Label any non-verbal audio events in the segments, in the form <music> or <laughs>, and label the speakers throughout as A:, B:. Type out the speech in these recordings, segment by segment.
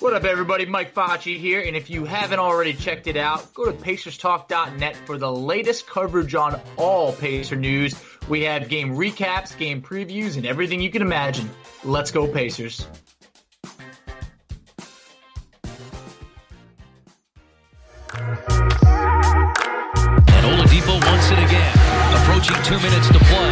A: What up, everybody? Mike Facci here, and if you haven't already checked it out, go to PacersTalk.net for the latest coverage on all Pacer news. We have game recaps, game previews, and everything you can imagine. Let's go, Pacers.
B: And Oladipo wants it again. Approaching two minutes to play.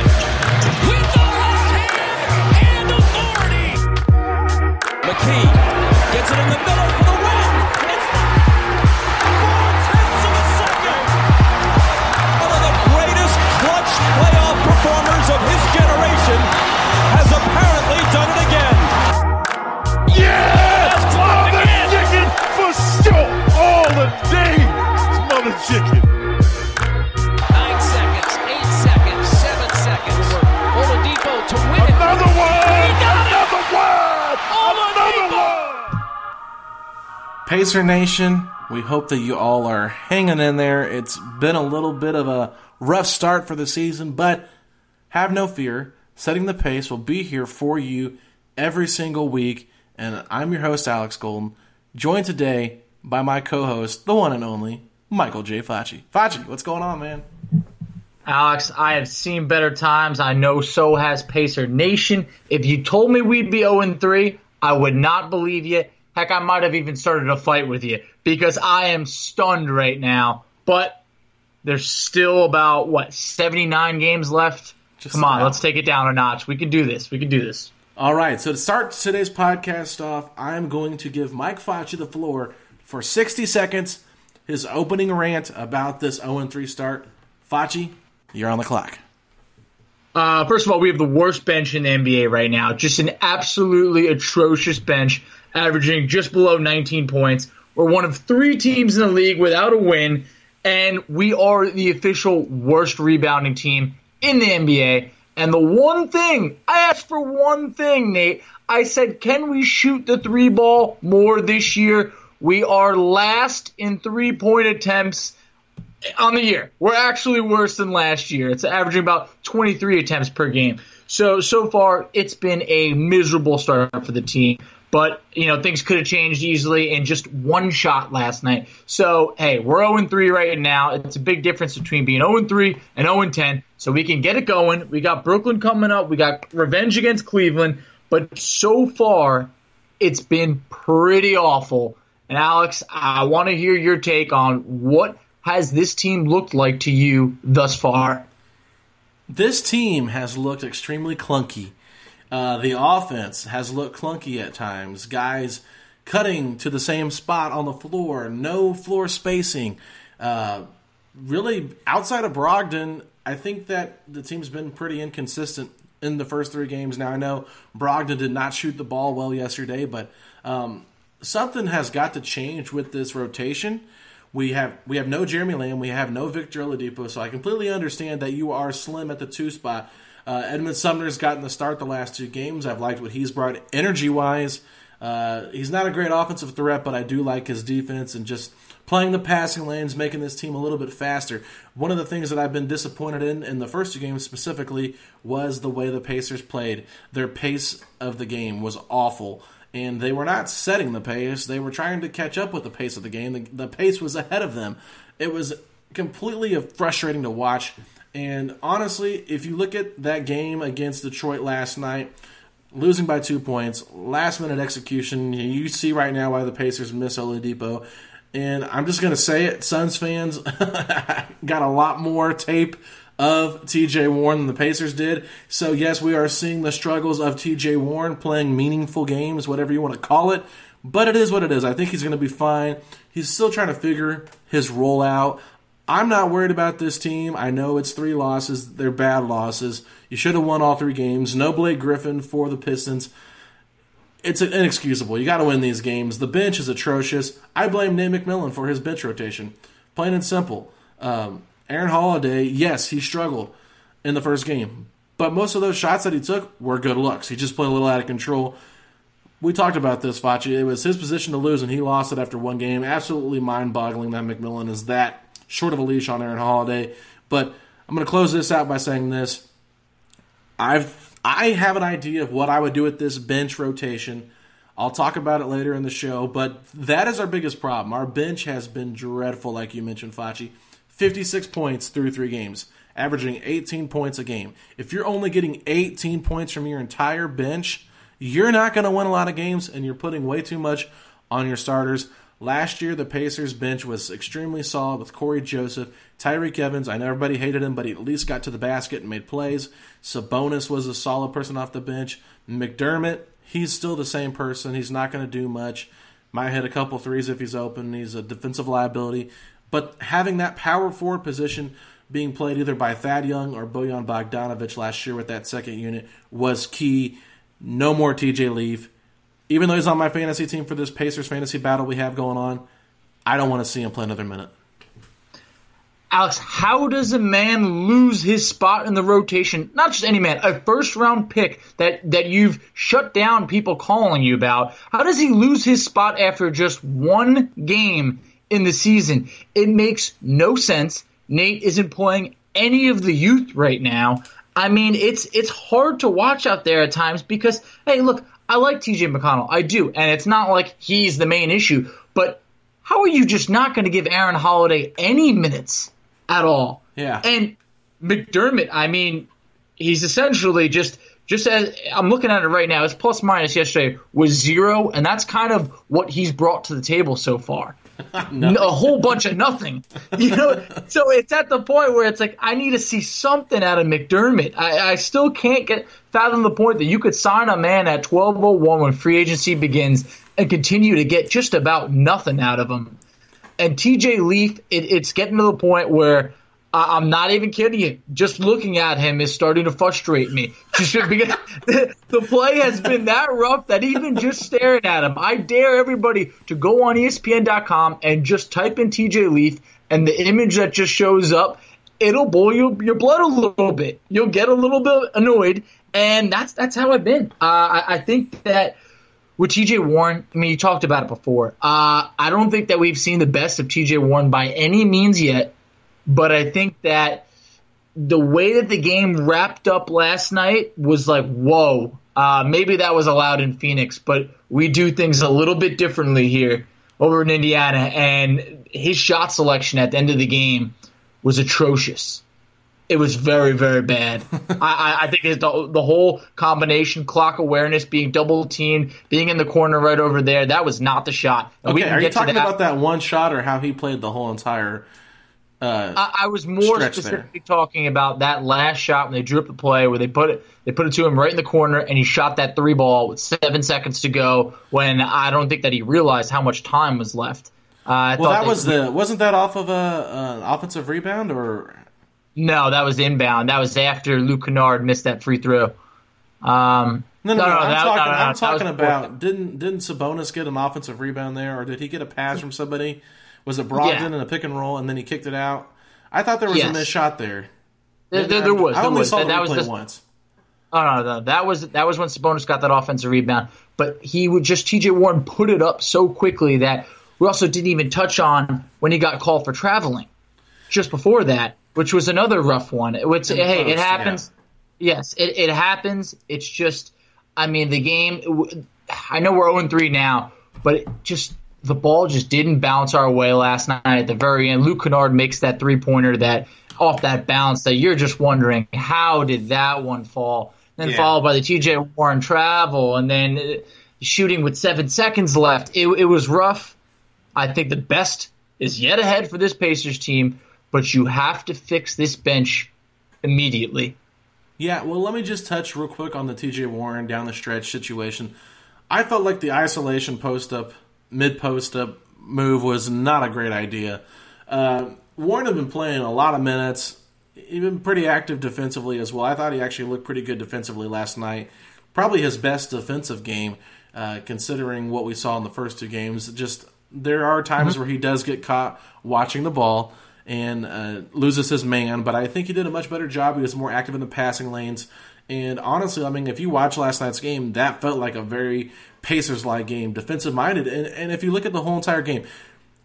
C: Pacer Nation, we hope that you all are hanging in there. It's been a little bit of a rough start for the season, but have no fear. Setting the pace will be here for you every single week. And I'm your host, Alex Golden, joined today by my co host, the one and only Michael J. Facci. Facci, what's going on, man?
A: Alex, I have seen better times. I know so has Pacer Nation. If you told me we'd be 0 3, I would not believe you. Heck, I might have even started a fight with you because I am stunned right now. But there's still about, what, 79 games left?
C: Just
A: Come on,
C: about.
A: let's take it down a notch. We can do this. We can do this.
C: All right, so to start today's podcast off, I'm going to give Mike Facci the floor for 60 seconds, his opening rant about this 0 3 start. Facci, you're on the clock.
A: Uh, first of all, we have the worst bench in the NBA right now. Just an absolutely atrocious bench, averaging just below 19 points. We're one of three teams in the league without a win, and we are the official worst rebounding team in the NBA. And the one thing, I asked for one thing, Nate. I said, can we shoot the three ball more this year? We are last in three point attempts on the year. We're actually worse than last year. It's averaging about 23 attempts per game. So so far, it's been a miserable start for the team. But you know things could have changed easily in just one shot last night. So hey, we're 0 3 right now. It's a big difference between being 0 3 and 0 10. So we can get it going. We got Brooklyn coming up. We got revenge against Cleveland. But so far, it's been pretty awful. And Alex, I want to hear your take on what has this team looked like to you thus far?
C: This team has looked extremely clunky. Uh, the offense has looked clunky at times. Guys cutting to the same spot on the floor, no floor spacing. Uh, really, outside of Brogdon, I think that the team's been pretty inconsistent in the first three games. Now, I know Brogdon did not shoot the ball well yesterday, but um, something has got to change with this rotation. We have we have no Jeremy Lamb, we have no Victor Oladipo, so I completely understand that you are slim at the two spot. Uh, Edmund Sumner's gotten the start the last two games. I've liked what he's brought energy wise. Uh, he's not a great offensive threat, but I do like his defense and just playing the passing lanes, making this team a little bit faster. One of the things that I've been disappointed in in the first two games specifically was the way the Pacers played. Their pace of the game was awful and they were not setting the pace. They were trying to catch up with the pace of the game. The, the pace was ahead of them. It was completely frustrating to watch. And honestly, if you look at that game against Detroit last night, losing by two points, last minute execution, you see right now why the Pacers miss Oladipo. And I'm just going to say it, Suns fans <laughs> got a lot more tape of TJ Warren than the Pacers did. So, yes, we are seeing the struggles of TJ Warren playing meaningful games, whatever you want to call it. But it is what it is. I think he's going to be fine. He's still trying to figure his role out. I'm not worried about this team. I know it's three losses. They're bad losses. You should have won all three games. No Blake Griffin for the Pistons. It's inexcusable. You got to win these games. The bench is atrocious. I blame Nate McMillan for his bench rotation. Plain and simple. Um, Aaron Holiday, yes, he struggled in the first game, but most of those shots that he took were good looks. He just played a little out of control. We talked about this, Facci. It was his position to lose, and he lost it after one game. Absolutely mind boggling that McMillan is that short of a leash on Aaron Holiday. But I'm going to close this out by saying this. I've I have an idea of what I would do with this bench rotation. I'll talk about it later in the show, but that is our biggest problem. Our bench has been dreadful, like you mentioned, Facci. 56 points through three games, averaging 18 points a game. If you're only getting 18 points from your entire bench, you're not going to win a lot of games, and you're putting way too much on your starters. Last year, the Pacers bench was extremely solid with Cory Joseph, Tyreke Evans. I know everybody hated him, but he at least got to the basket and made plays. Sabonis was a solid person off the bench. McDermott, he's still the same person. He's not going to do much. Might hit a couple threes if he's open. He's a defensive liability. But having that power forward position being played either by Thad Young or Bojan Bogdanovic last year with that second unit was key. No more TJ Leaf. Even though he's on my fantasy team for this Pacers fantasy battle we have going on, I don't want to see him play another minute.
A: Alex, how does a man lose his spot in the rotation? Not just any man, a first round pick that, that you've shut down people calling you about. How does he lose his spot after just one game in the season. It makes no sense. Nate isn't playing any of the youth right now. I mean, it's it's hard to watch out there at times because hey, look, I like TJ McConnell. I do. And it's not like he's the main issue, but how are you just not going to give Aaron Holiday any minutes at all?
C: Yeah.
A: And McDermott, I mean, he's essentially just just as I'm looking at it right now, his plus minus yesterday was zero, and that's kind of what he's brought to the table so far. <laughs> a whole bunch of nothing. You know, so it's at the point where it's like I need to see something out of McDermott. I, I still can't get fathom the point that you could sign a man at 12:01 when free agency begins and continue to get just about nothing out of him. And TJ Leaf, it, it's getting to the point where I'm not even kidding you. Just looking at him is starting to frustrate me. <laughs> Just <laughs> the play has been that rough that even just staring at him, I dare everybody to go on ESPN.com and just type in TJ Leaf, and the image that just shows up, it'll boil your, your blood a little bit. You'll get a little bit annoyed, and that's that's how I've been. Uh, I, I think that with TJ Warren, I mean, you talked about it before. Uh, I don't think that we've seen the best of TJ Warren by any means yet. But I think that the way that the game wrapped up last night was like, whoa. Uh, maybe that was allowed in Phoenix, but we do things a little bit differently here over in Indiana. And his shot selection at the end of the game was atrocious. It was very, very bad. <laughs> I, I think the, the whole combination, clock awareness, being double teamed, being in the corner right over there, that was not the shot.
C: And okay, are you talking that. about that one shot or how he played the whole entire uh,
A: I, I, was more specifically there. talking about that last shot when they drew up the play where they put it they put it to him right in the corner and he shot that three ball with seven seconds to go when I don't think that he realized how much time was left.
C: Uh, well, that was the wasn't that off of a, offensive rebound or
A: no? That was inbound. That was after Luke Kennard missed that free throw. Um,
C: No, no,
A: No,
C: no. I'm
A: that-
C: talking,
A: no, no,
C: I'm talking about didn't didn't Sabonis get an offensive rebound there, or did he get a pass from somebody? Was it Brogdon
A: Yeah.
C: in a pick and roll, and then he kicked it out? I thought there was a missed shot there.
A: There, there, there was.
C: I only
A: was.
C: saw
A: That, that was the,
C: once.
A: Oh no, no, that was that was when Sabonis got that offensive rebound. But he would just T.J. Warren put it up so quickly that we also didn't even touch on when he got called for traveling just before that, which was another rough one. Which hey, it
C: post,
A: happens. Yes, it, it happens. It's just, I mean, the game. I know we're 0 3 now, but it just the ball just didn't bounce our way last night at the very end. Luke Kennard makes that three pointer that off that bounce that you're just wondering how did that one fall. Then
C: Yeah.
A: followed by the T.J. Warren travel, and then uh, shooting with seven seconds left. It, it was rough. I think the best is yet ahead for this Pacers team, but you have to fix this bench immediately.
C: Yeah, well, let me just touch real quick on the TJ Warren down the stretch situation. I felt like the isolation post up, mid post up move was not a great idea. Uh, Warren had been playing a lot of minutes, He's been pretty active defensively as well. I thought he actually looked pretty good defensively last night. Probably his best defensive game, uh, considering what we saw in the first two games. Just there are times where he does get caught watching the ball and uh, loses his man, but I think he did a much better job. He was more active in the passing lanes. And honestly, I mean, if you watch last night's game, that felt like a very Pacers like game, defensive minded. And, and if you look at the whole entire game,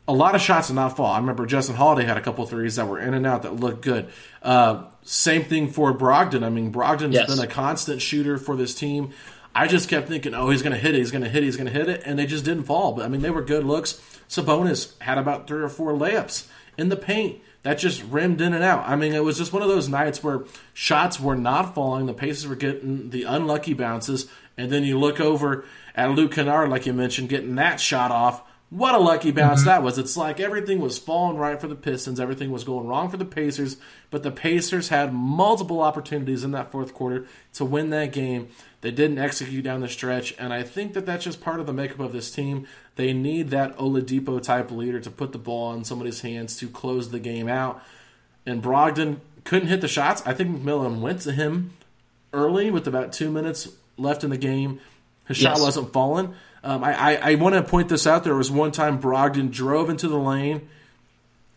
C: a lot of shots did not fall. I remember Justin Holiday had a couple threes that were in and out that looked good. Uh, same thing for Brogdon. I mean, Brogdon's
A: Yes.
C: been a constant shooter for this team. I just kept thinking, oh, he's going to hit it, he's going to hit it, he's going to hit it, and they just didn't fall. But I mean, they were good looks. Sabonis had about three or four layups in the paint that just rimmed in and out. I mean, it was just one of those nights where shots were not falling. The Pacers were getting the unlucky bounces, and then you look over at Luke Kennard, like you mentioned, getting that shot off. What a lucky bounce mm-hmm. that was. It's like everything was falling right for the Pistons, everything was going wrong for the Pacers, but the Pacers had multiple opportunities in that fourth quarter to win that game. They didn't execute down the stretch, and I think that that's just part of the makeup of this team. They need that Oladipo type leader to put the ball in somebody's hands to close the game out. And Brogdon couldn't hit the shots. I think McMillan went to him early with about two minutes left in the game. His shot wasn't falling. Um, I, I, I want to point this out. There was one time Brogdon drove into the lane.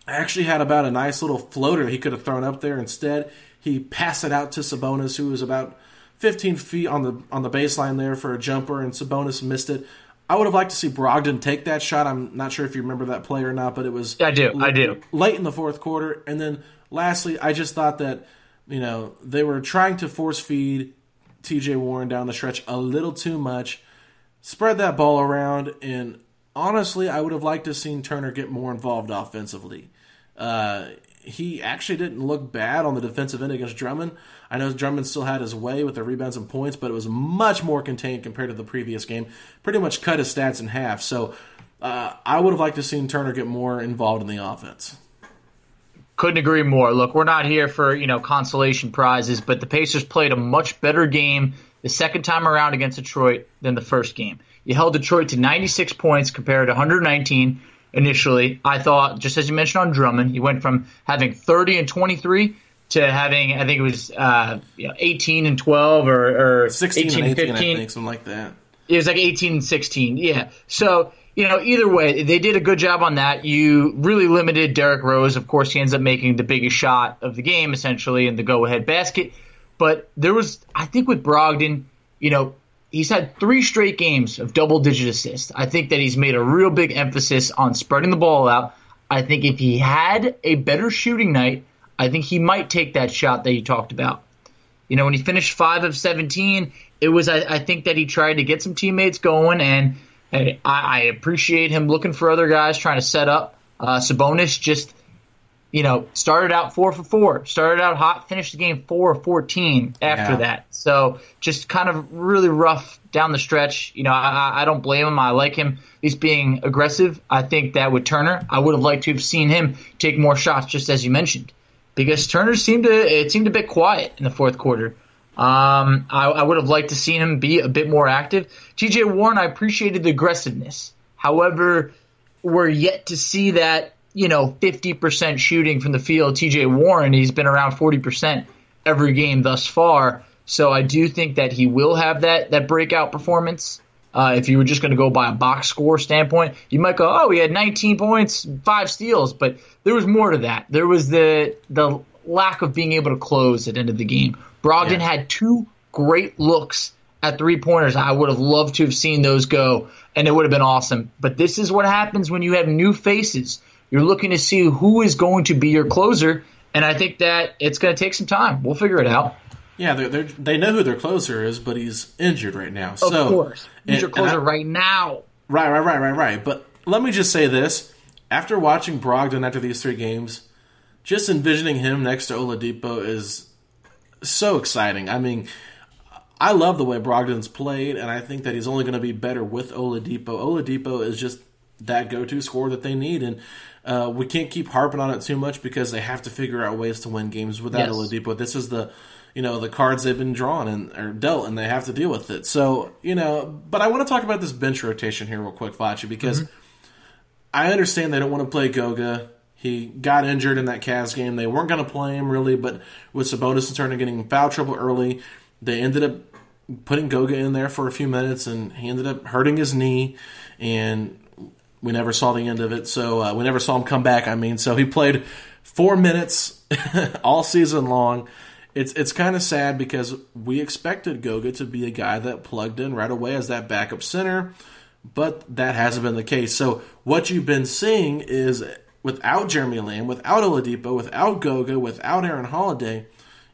C: Actually had about a nice little floater he could have thrown up there. Instead, he passed it out to Sabonis, who was about 15 feet on the on the baseline there for a jumper, and Sabonis missed it. I would have liked to see Brogdon take that shot. I'm not sure if you remember that play or not, but it was
A: I do, I do.
C: late in the fourth quarter. And then lastly, I just thought that you know they were trying to force feed T.J. Warren down the stretch a little too much, spread that ball around, and honestly, I would have liked to have seen Turner get more involved offensively. Uh, he actually didn't look bad on the defensive end against Drummond. I know Drummond still had his way with the rebounds and points, but it was much more contained compared to the previous game. Pretty much cut his stats in half. So uh, I would have liked to seen Turner get more involved in the offense.
A: Couldn't agree more. Look, we're not here for you know consolation prizes, but the Pacers played a much better game the second time around against Detroit than the first game. You held Detroit to 96 points compared to 119 initially. I thought, just as you mentioned on Drummond, he went from having 30 and 23 to having I think it was uh, you know, 18 and 12 or, or
C: 16
A: 18
C: and 18,
A: 15
C: I think, something like that.
A: it was like 18 and 16. Yeah. So, you know, either way, they did a good job on that. You really limited Derrick Rose. Of course, he ends up making the biggest shot of the game, essentially, in the go ahead basket. But there was, I think, with Brogdon, you know, he's had three straight games of double digit assists. I think that he's made a real big emphasis on spreading the ball out. I think if he had a better shooting night, I think he might take that shot that you talked about. You know, when he finished five of 17, it was, I, I think that he tried to get some teammates going, and I, I appreciate him looking for other guys trying to set up. Uh, Sabonis just, you know, started out four for four, started out hot, finished the game four of 14 after
C: Yeah.
A: that. So just kind of really rough down the stretch. You know, I, I- I don't blame him. I like him. He's being aggressive. I think that with Turner, I would have liked to have seen him take more shots, just as you mentioned because Turner seemed to it seemed a bit quiet in the fourth quarter. Um, I, I would have liked to seen him be a bit more active. T.J. Warren, I appreciated the aggressiveness. However, we're yet to see that you know 50% shooting from the field. T.J. Warren, he's been around 40% every game thus far. So I do think that he will have that that breakout performance. Uh, if you were just going to go by a box score standpoint, you might go, "Oh, he had 19 points, five steals," but there was more to that. There was the the lack of being able to close at the end of the game. Brogdon
C: Yeah.
A: had two great looks at three pointers. I would have loved to have seen those go, and it would have been awesome. But this is what happens when you have new faces. You're looking to see who is going to be your closer, and I think that it's going to take some time. We'll figure it out.
C: Yeah, they're, they're, they know who their closer is, but he's injured right now.
A: Of
C: so,
A: course, he's
C: and-
A: your closer
C: I-
A: right now.
C: Right, right, right, right, right. But let me just say this: after watching Brogdon after these three games, just envisioning him next to Oladipo is so exciting. I mean, I love the way Brogdon's played, and I think that he's only going to be better with Oladipo. Oladipo is just that go-to scorer that they need, and uh, we can't keep harping on it too much because they have to figure out ways to win games without
A: Yes.
C: Oladipo. This is the you know the cards they've been drawn and or dealt, and they have to deal with it. So you know, but I want to talk about this bench rotation here real quick, Facci, because I understand they don't want to play Goga. He got injured in that Cavs game. They weren't going to play him really, but with Sabonis and Turner getting foul trouble early, they ended up putting Goga in there for a few minutes, and he ended up hurting his knee, and we never saw the end of it. So uh, we never saw him come back. I mean, so he played four minutes <laughs> all season long. It's it's kind of sad because we expected Goga to be a guy that plugged in right away as that backup center, but that hasn't been the case. So what you've been seeing is without Jeremy Lamb, without Oladipo, without Goga, without Aaron Holiday,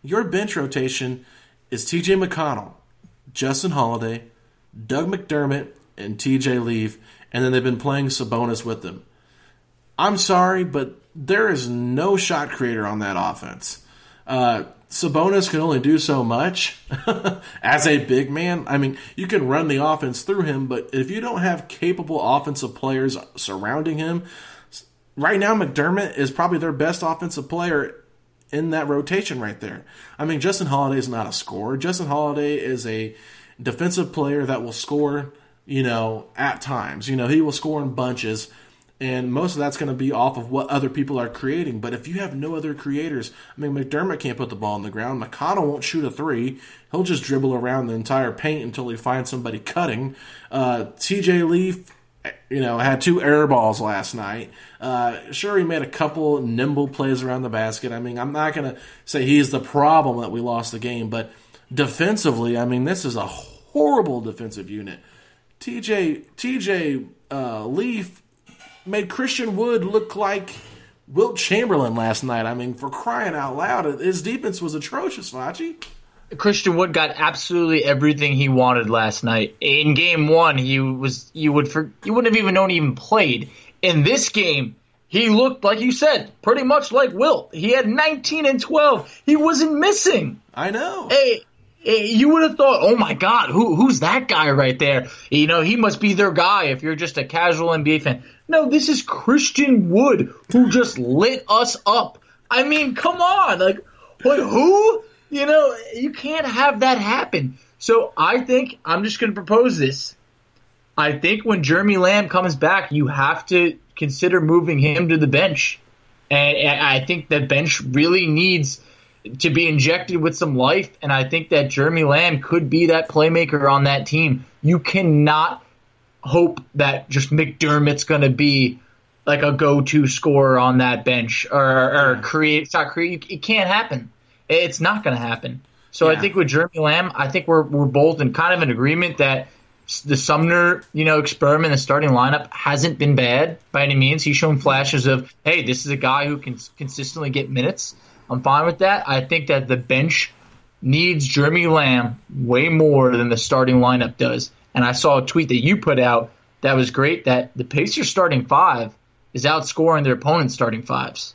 C: your bench rotation is T.J. McConnell, Justin Holiday, Doug McDermott, and T.J. Leaf, and then they've been playing Sabonis with them. I'm sorry, but there is no shot creator on that offense. Uh, Sabonis can only do so much <laughs> as a big man. I mean, you can run the offense through him, but if you don't have capable offensive players surrounding him, right now McDermott is probably their best offensive player in that rotation right there. I mean, Justin Holiday is not a scorer. Justin Holiday is a defensive player that will score, you know, at times. You know, he will score in bunches, and most of that's going to be off of what other people are creating. But if you have no other creators, I mean, McDermott can't put the ball on the ground. McConnell won't shoot a three. He'll just dribble around the entire paint until he finds somebody cutting. Uh, TJ Leaf, you know, had two air balls last night. Uh, sure, he made a couple nimble plays around the basket. I mean, I'm not going to say he's the problem that we lost the game, but defensively, I mean, this is a horrible defensive unit. TJ TJ uh, Leaf made Christian Wood look like Wilt Chamberlain last night. I mean, for crying out loud, his defense was atrocious, Facci.
A: Christian Wood got absolutely everything he wanted last night. In game one, he was you would for you wouldn't have even known he even played. In this game, he looked like you said, pretty much like Wilt. He had 19 and 12. He wasn't missing.
C: I know.
A: Hey, hey, you would have thought, oh my God, who who's that guy right there? You know, he must be their guy if you're just a casual NBA fan. No, this is Christian Wood who just lit us up. I mean, come on, like, like who? You know, you can't have that happen. So I think I'm just going to propose this. I think when Jeremy Lamb comes back, you have to consider moving him to the bench. And I think that bench really needs to be injected with some life. And I think that Jeremy Lamb could be that playmaker on that team. You cannot hope that just McDermott's going to be like a go-to scorer on that bench or, or create shot create. It can't happen. It's not going to happen. So I think with Jeremy Lamb, I think we're we're both in kind of an agreement that the Sumner, you know, experiment, the starting lineup hasn't been bad by any means. He's shown flashes of, hey, this is a guy who can consistently get minutes. I'm fine with that. I think that the bench needs Jeremy Lamb way more than the starting lineup does. And I saw a tweet that you put out that was great that the Pacers starting five is outscoring their opponent's starting fives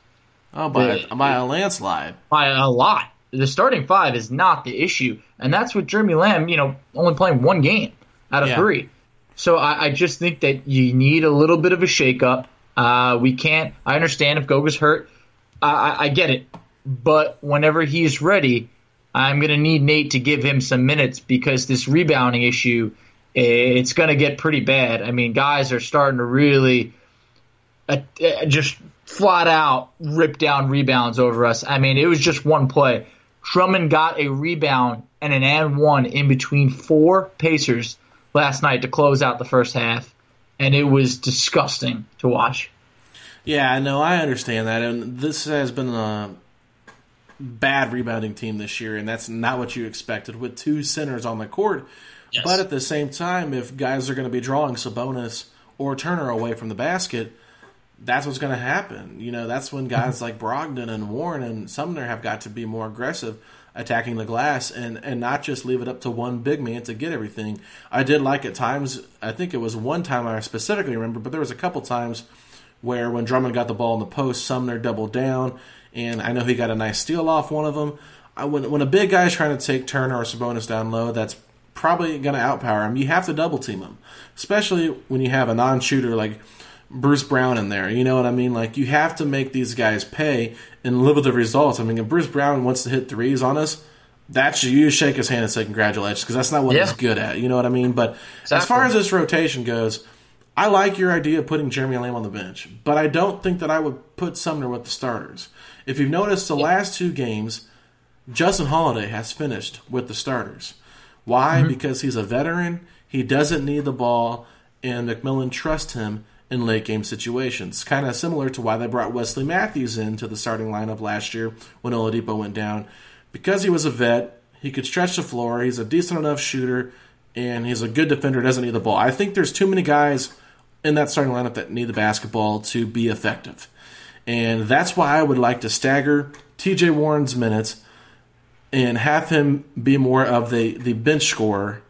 C: Oh, by, by a landslide.
A: by a lot. The starting five is not the issue, and that's with Jeremy Lamb, you know, only playing one game out of
C: Yeah.
A: three. So I, I just think that you need a little bit of a shakeup. Uh, we can't. I understand if Goga's hurt. I, I, I get it, but whenever he's ready, I'm going to need Nate to give him some minutes because this rebounding issue, it's going to get pretty bad. I mean, guys are starting to really uh, uh, just flat out rip down rebounds over us. I mean, it was just one play. Drummond got a rebound and an and one in between four Pacers last night to close out the first half, and it was disgusting to watch.
C: Yeah, no, I understand that, and this has been a bad rebounding team this year, and that's not what you expected with two centers on the court.
A: Yes.
C: But at the same time, if guys are going to be drawing Sabonis or Turner away from the basket, that's what's going to happen. You know, that's when guys <laughs> like Brogdon and Warren and Sumner have got to be more aggressive attacking the glass and, and not just leave it up to one big man to get everything. I did like at times, I think it was one time I specifically remember, but there was a couple times where when Drummond got the ball in the post, Sumner doubled down, and I know he got a nice steal off one of them. I, when, when a big guy is trying to take Turner or Sabonis down low, that's probably going to outpower him. You have to double team him, especially when you have a non shooter like Bruce Brown in there. You know what I mean? Like you have to make these guys pay and live with the results. I mean, if Bruce Brown wants to hit threes on us, that's you shake his hand and say congratulations because that's not what
A: Yeah.
C: he's good at. You know what I mean? But as far as this rotation goes, I like your idea of putting Jeremy Lamb on the bench, but I don't think that I would put Sumner with the starters. If you've noticed, the last two games, Justin Holiday has finished with the starters. Why? Mm-hmm. Because he's a veteran. He doesn't need the ball, and McMillan trusts him in late game situations. Kind of similar to why they brought Wesley Matthews into the starting lineup last year when Oladipo went down. Because he was a vet, he could stretch the floor. He's a decent enough shooter, and he's a good defender. Doesn't need the ball. I think there's too many guys in that starting lineup that need the basketball to be effective, and that's why I would like to stagger T.J. Warren's minutes and have him be more of the the bench scorer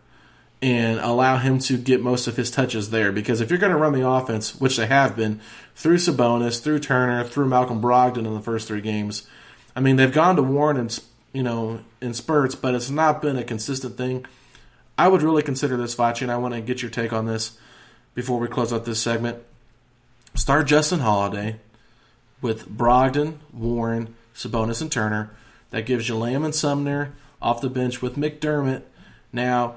C: and allow him to get most of his touches there. Because if you're going to run the offense, which they have been through Sabonis, through Turner, through Malcolm Brogdon in the first three games, I mean they've gone to Warren and you know in spurts, but it's not been a consistent thing. I would really consider this, Facci, and I want to get your take on this before we close out this segment. Start Justin Holiday with Brogdon, Warren, Sabonis, and Turner. That gives you Lamb and Sumner off the bench with McDermott. Now,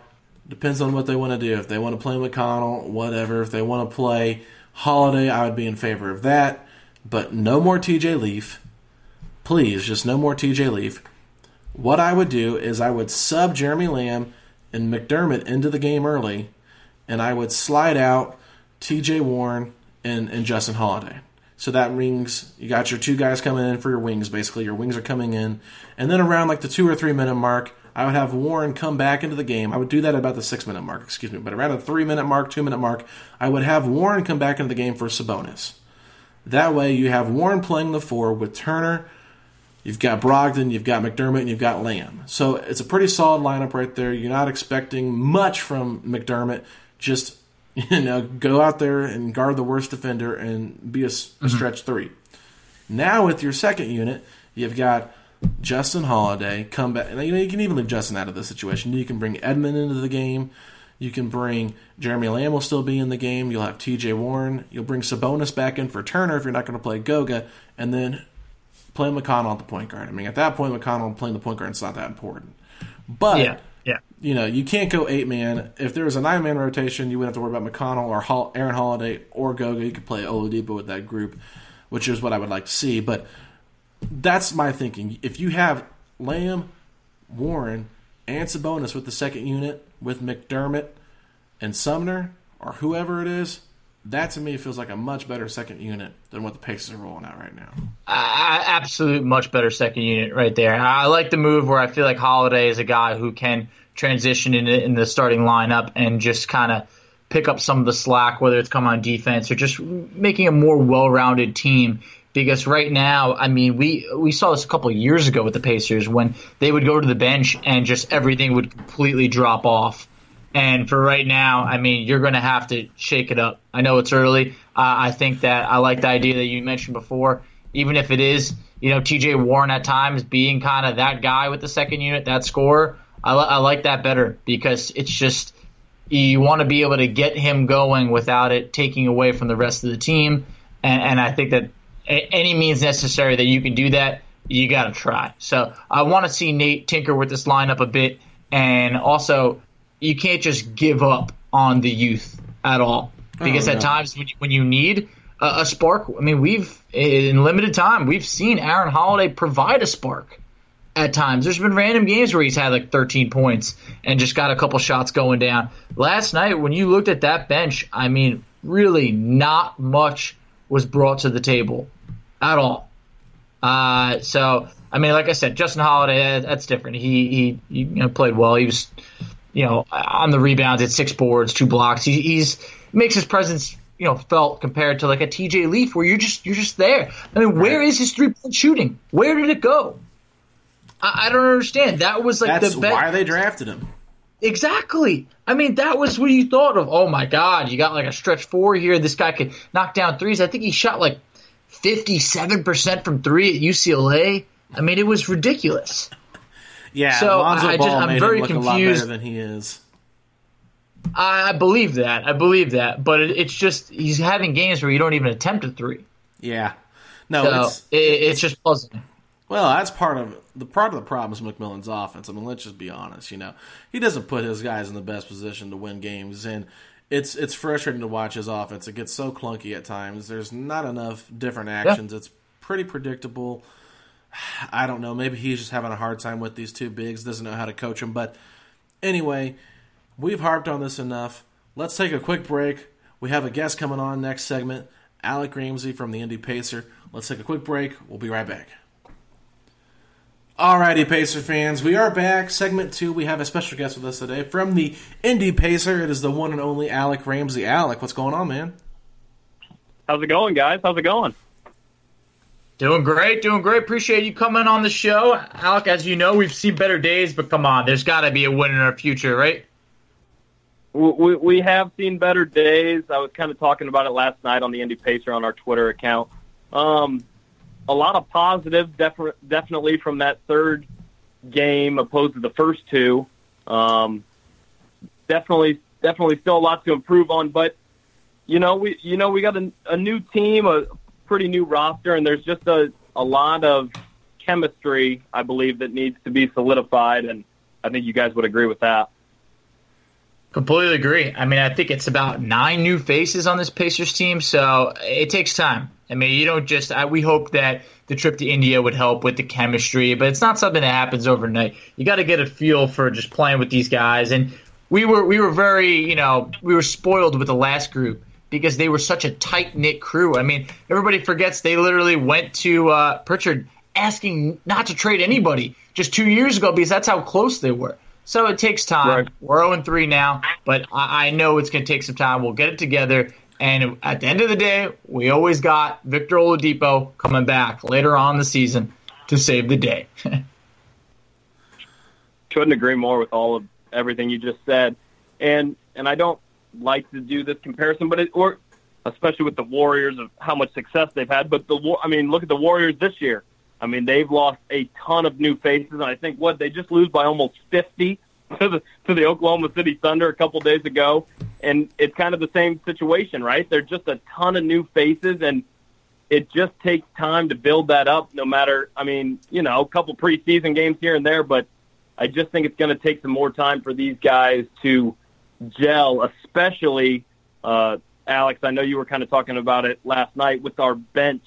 C: depends on what they want to do. If they want to play McConnell, whatever. If they want to play Holiday, I would be in favor of that. But no more TJ Leaf. Please, just no more TJ Leaf. What I would do is I would sub Jeremy Lamb and McDermott into the game early, and I would slide out TJ Warren and, and Justin Holiday. So that means you got your two guys coming in for your wings, basically. Your wings are coming in. And then around like the two or three minute mark, I would have Warren come back into the game. I would do that about the six minute mark, excuse me. But around the three minute mark, two minute mark, I would have Warren come back into the game for Sabonis. That way you have Warren playing the four with Turner. You've got Brogdon, you've got McDermott, and you've got Lamb. So it's a pretty solid lineup right there. You're not expecting much from McDermott. Just <laughs> you know, go out there and guard the worst defender and be a, a mm-hmm. stretch three. Now with your second unit, you've got Justin Holiday come back. You know, you can even leave Justin out of the situation. You can bring Edmund into the game. You can bring Jeremy Lamb will still be in the game. You'll have T.J. Warren. You'll bring Sabonis back in for Turner if you're not going to play Goga, and then play McConnell at the point guard. I mean, at that point, McConnell playing the point guard is not that important. But
A: Yeah, yeah.
C: you know, you can't go eight man. If there was a nine man rotation, you wouldn't have to worry about McConnell or Aaron Holiday or Goga. You could play Oladipo with that group, which is what I would like to see. But that's my thinking. If you have Lamb, Warren, and Sabonis with the second unit with McDermott and Sumner or whoever it is, that to me feels like a much better second unit than what the Pacers are rolling out right now.
A: Uh, absolute much better second unit right there. I like the move where I feel like Holiday is a guy who can transition in, in the starting lineup and just kind of pick up some of the slack, whether it's come on defense or just making a more well-rounded team. Because right now, I mean, we we saw this a couple years ago with the Pacers when they would go to the bench and just everything would completely drop off. And for right now, I mean, you're going to have to shake it up. I know it's early. Uh, I think that I like the idea that you mentioned before. Even if it is, you know, T.J. Warren at times being kind of that guy with the second unit, that scorer, I, li- I like that better because it's just you want to be able to get him going without it taking away from the rest of the team. And, and I think that any means necessary that you can do that, you got to try. So I want to see Nate tinker with this lineup a bit, and also you can't just give up on the youth at all because
C: Oh,
A: at times when you, when you need a, a spark, I mean, we've in limited time we've seen Aaron Holiday provide a spark at times. There's been random games where he's had like 13 points and just got a couple shots going down. Last night, when you looked at that bench, I mean, really not much was brought to the table at all. Uh, so, I mean, like I said, Justin Holiday, that's different. He, he, he you know, played well. He was, you know, on the rebounds at six boards, two blocks. He, he's makes his presence, you know, felt compared to like a TJ Leaf where you're just you're just there. I mean, where is his three point shooting? Where did it go? I, I don't understand. That was like
C: That's
A: the best.
C: why they drafted him.
A: Exactly. I mean, that was what you thought of. Oh my God, you got like a stretch four here. This guy could knock down threes. I think he shot like 57% from three at UCLA. I mean, it was ridiculous.
C: Yeah,
A: So,
C: Lonzo
A: I
C: Ball
A: just- I'm very
C: him look a lot
A: confused.
C: than he is.
A: I, I believe that. I believe that. But it, it's just, he's having games where you don't even attempt a three.
C: Yeah, no,
A: So
C: it's
A: it, it's just puzzling.
C: Well, that's part of the part of the problem is McMillan's offense. I mean, let's just be honest. You know, he doesn't put his guys in the best position to win games, and it's it's frustrating to watch his offense. It gets so clunky at times. There's not enough different actions. It's pretty predictable. I don't know. Maybe he's just having a hard time with these two bigs. Doesn't know how to coach them. But anyway, we've harped on this enough. Let's take a quick break. We have a guest coming on next segment, Alec Ramsey from the Indy Pacer. Let's take a quick break. We'll be right back. Alrighty, Pacer fans, we are back. Segment two, we have a special guest with us today from the Indy Pacer. It is the one and only Alec Ramsey. Alec, what's going on, man?
D: How's it going, guys? How's it going?
A: Doing great, doing great. Appreciate you coming on the show. Alec, as you know, we've seen better days, but come on, there's got to be a win in our future, right?
D: We, we, have seen better days. I was kind of talking about it last night on the Indy Pacer on our Twitter account. Um, a lot of positive, defi- definitely from that third game opposed to the first two. Um, definitely, definitely still a lot to improve on, but you know, we you know we got a, a new team, a pretty new roster, and there's just a a lot of chemistry, I believe, that needs to be solidified, and I think you guys would agree with that.
A: Completely agree. I mean, I think it's about nine new faces on this Pacers team, so it takes time. I mean, you don't just. I, we hope that the trip to India would help with the chemistry, but it's not something that happens overnight. You got to get a feel for just playing with these guys, and we were we were very you know we were spoiled with the last group because they were such a tight knit crew. I mean, everybody forgets they literally went to uh, Pritchard asking not to trade anybody just two years ago because that's how close they were. So it takes time.
D: Right.
A: We're 0 3 now, but I, I know it's going to take some time. We'll get it together. And at the end of the day, we always got Victor Oladipo coming back later on in the season to save the day. <laughs>
D: couldn't agree more with all of everything you just said. And and I don't like to do this comparison, but it or especially with the Warriors of how much success they've had. But the I mean, look at the Warriors this year. I mean, they've lost a ton of new faces, and I think what they just lose by almost fifty <laughs> to the to the Oklahoma City Thunder a couple days ago, and it's kind of the same situation, right? They're just a ton of new faces, and it just takes time to build that up. No matter, I mean, you know, a couple preseason games here and there, but I just think it's going to take some more time for these guys to gel, especially uh, Alex. I know you were kind of talking about it last night with our bench.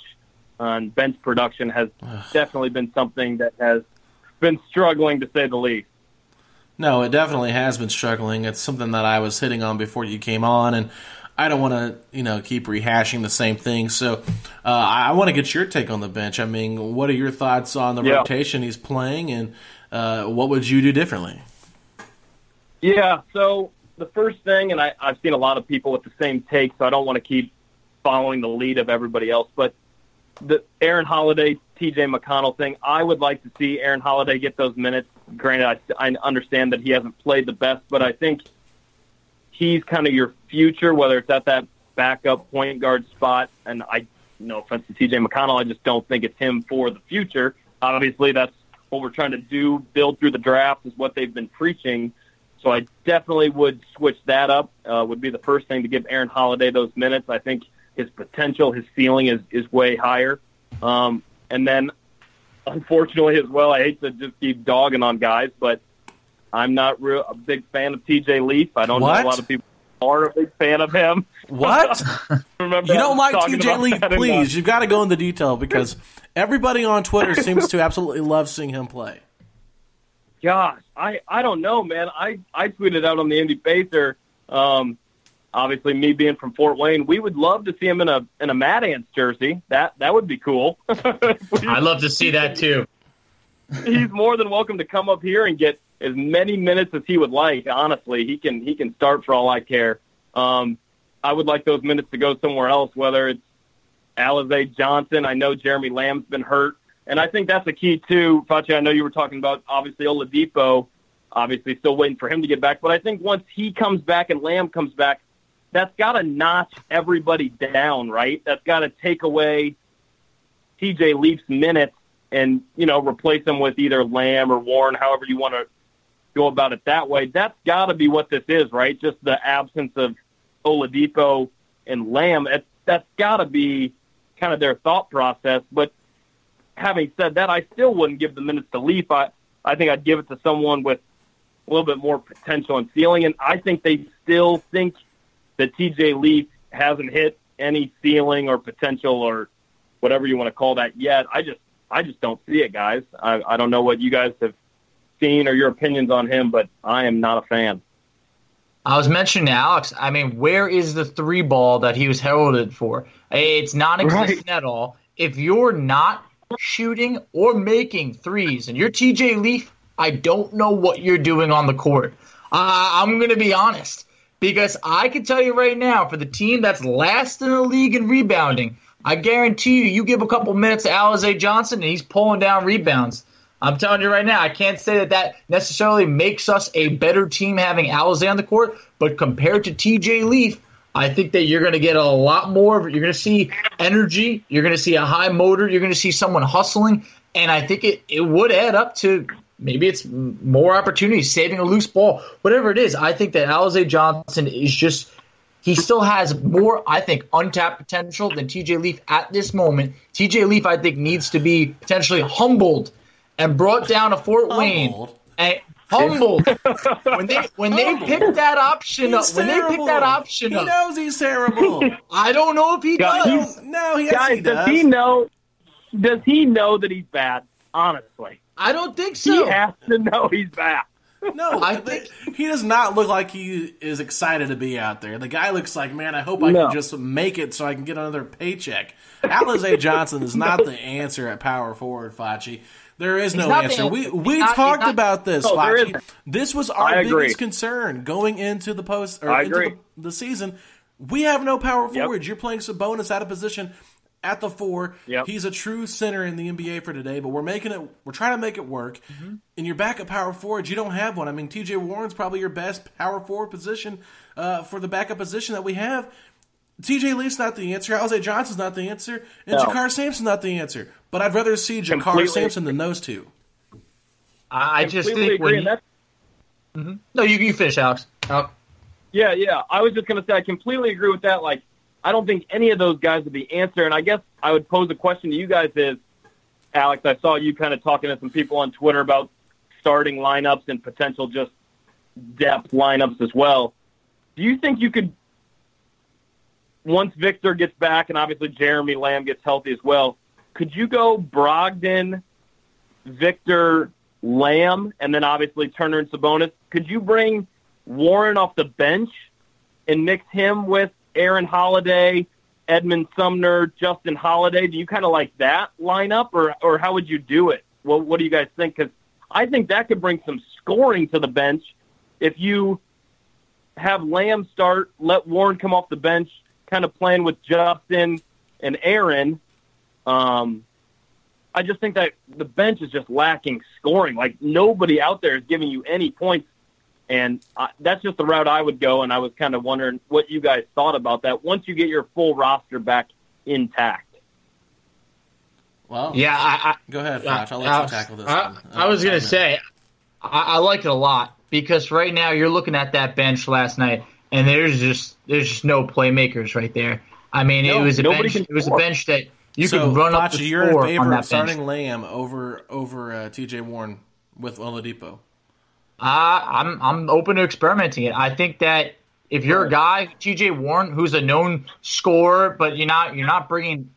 D: On bench production has definitely been something that has been struggling to say the least.
C: No, it definitely has been struggling. It's something that I was hitting on before you came on, and I don't want to, you know, keep rehashing the same thing. So, uh, I want to get your take on the bench. I mean, what are your thoughts on the
D: Yeah.
C: rotation he's playing, and uh, what would you do differently?
D: Yeah. So the first thing, and I, I've seen a lot of people with the same take, so I don't want to keep following the lead of everybody else. But the Aaron Holiday, T.J. McConnell thing, I would like to see Aaron Holiday get those minutes. Granted, I, I understand that he hasn't played the best, but I think he's kind of your future, whether it's at that backup point guard spot. And I, no offense to T.J. McConnell, I just don't think it's him for the future. Obviously, that's what we're trying to do, build through the draft, is what they've been preaching. So I definitely would switch that up. Uh, would be the first thing to give Aaron Holiday those minutes. I think his potential, his ceiling is is way higher. Um, and then, unfortunately, as well, I hate to just keep dogging on guys, but I'm not real a big fan of T.J. Leaf. I don't
C: What?
D: know a lot of people are a big fan of him. <laughs>
C: What?
D: Remember
C: you don't like TJ
D: Leaf,
C: please. You've got to go into detail because everybody on Twitter seems to absolutely love seeing him play.
D: Gosh, I I don't know, man. I I tweeted out on the Indy Pacer. Um, obviously, me being from Fort Wayne, we would love to see him in a in a Mad Ants jersey. That that would be cool. <laughs>
A: I'd love to see that too.
D: He's more than welcome to come up here and get as many minutes as he would like. Honestly, he can he can start for all I care. Um, I would like those minutes to go somewhere else, whether it's Alize Johnson. I know Jeremy Lamb's been hurt, and I think that's the key too. Facci, I know you were talking about obviously Oladipo, obviously still waiting for him to get back, but I think once he comes back and Lamb comes back, that's got to notch everybody down, right? That's got to take away TJ Leaf's minutes and you know replace them with either Lamb or Warren, however you want to go about it that way. That's got to be what this is, right? Just the absence of Oladipo and Lamb. That's got to be kind of their thought process. But having said that, I still wouldn't give the minutes to Leaf. I I think I'd give it to someone with a little bit more potential and ceiling. And I think they still think that TJ Leaf hasn't hit any ceiling or potential or whatever you want to call that yet. I just I just don't see it, guys. I, I don't know what you guys have seen or your opinions on him, but I am not a fan.
A: I was mentioning to Alex, I mean, where is the three ball that he was heralded for? It's non existent right. at all. If you're not shooting or making threes and you're TJ Leaf, I don't know what you're doing on the court. Uh, I'm going to be honest because I can tell you right now, for the team that's last in the league in rebounding, I guarantee you, you give a couple minutes to Alize Johnson and he's pulling down rebounds. I'm telling you right now, I can't say that that necessarily makes us a better team having Alize on the court, but compared to TJ Leaf, I think that you're going to get a lot more. You're going to see energy. You're going to see a high motor. You're going to see someone hustling, and I think it, it would add up to maybe it's more opportunities, saving a loose ball, whatever it is. I think that Alize Johnson is just he still has more, I think, untapped potential than TJ Leaf at this moment. TJ Leaf, I think, needs to be potentially humbled and brought down to Fort Wayne and humbled <laughs> when they when they picked that option
C: he's
A: up. When they picked that option
C: he
A: up,
C: knows he's terrible. <laughs>
A: I don't know if he does.
C: no, he
D: guys,
C: he
D: does.
C: does.
D: he know? Does he know that he's bad? Honestly,
A: I don't think so.
D: he has to know he's bad.
C: No,
A: I
C: th- he does not look like he is excited to be out there. The guy looks like, man, I hope I
D: No.
C: can just make it so I can get another paycheck. Alize Johnson is not the answer at power forward, Facci. There is no answer. We we
A: not-
C: talked
A: not-
C: about this,
D: No,
C: This was our
D: I agree.
C: biggest concern going into the post or
D: I
C: into
D: agree.
C: the, the season. We have no power
D: Yep.
C: forwards. You're playing Sabonis out of position at the four.
D: Yep.
C: He's a true center in the NBA for today, but we're making it. We're trying to make it work.
D: Mm-hmm.
C: In your backup power forwards, you don't have one. I mean, T.J. Warren's probably your best power forward position uh, for the backup position that we have. T.J. Leaf's not the answer. Alize Johnson's not the answer, and
D: No.
C: JaKarr Sampson's not the answer. But I'd rather see JaKarr
D: Completely.
C: Sampson than those two.
A: I I just
D: Completely
A: think
D: agree,
A: when
D: and that's mm-hmm.
A: no, you you finish, Alex. Alex.
D: Yeah, yeah. I was just going to say I completely agree with that. Like, I don't think any of those guys are the answer. And I guess I would pose a question to you guys: Is Alex? I saw you kind of talking to some people on Twitter about starting lineups and potential just depth lineups as well. Do you think you could, once Victor gets back and obviously Jeremy Lamb gets healthy as well, could you go Brogdon, Victor, Lamb, and then obviously Turner and Sabonis? Could you bring Warren off the bench and mix him with Aaron Holiday, Edmund Sumner, Justin Holiday? Do you kind of like that lineup, or or how would you do it? Well, what do you guys think? Because I think that could bring some scoring to the bench if you have Lamb start, let Warren come off the bench, kind of playing with Justin and Aaron. Um, I just think that the bench is just lacking scoring. Like nobody out there is giving you any points, and uh, that's just the route I would go. And I was kind of wondering what you guys thought about that once you get your full roster back intact.
C: Well,
A: Yeah, I, I
C: go ahead, Foch. I'll let
A: I-
C: you tackle this.
A: I,
C: one.
A: I was gonna
C: Uh,
A: say, I, I like it a lot because right now you're looking at that bench last night, and there's just there's just no playmakers right there. I mean, it was a bench. It was a bench that you
C: so,
A: could run up
C: Facci,
A: the
C: you're in
A: score on
C: favor
A: that
C: of starting
A: bench.
C: Lamb over over uh, T.J. Warren with Oladipo.
A: Uh, I'm I'm open to experimenting it. I think that if you're a guy, T.J. Warren, who's a known scorer, but you're not you're not bringing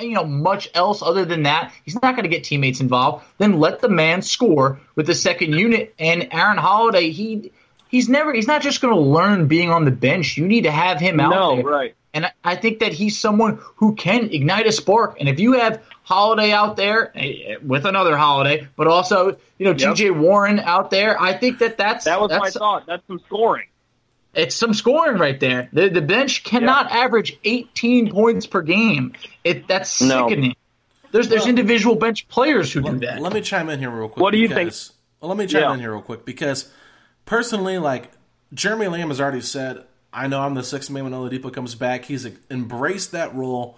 A: you know much else other than that, he's not going to get teammates involved. Then let the man score with the second unit. And Aaron Holiday, he he's never he's not just going to learn being on the bench. You need to have him out
D: No,
A: there.
D: right.
A: And I- I think that he's someone who can ignite a spark. And if you have Holiday out there eh, with another Holiday, but also you know
D: Yep.
A: T.J. Warren out there, I think that that's
D: That was my thought. That's some scoring.
A: it's some scoring right there. The the bench cannot average 18 points per game. It that's
D: No.
A: sickening. There's there's individual bench players who do that.
C: Let me chime in here real quick.
D: What do you think?
C: Well, let me chime
D: Yeah.
C: in here real quick because personally, like Jeremy Lamb has already said, I know I'm the sixth man when Oladipo comes back. He's embraced that role.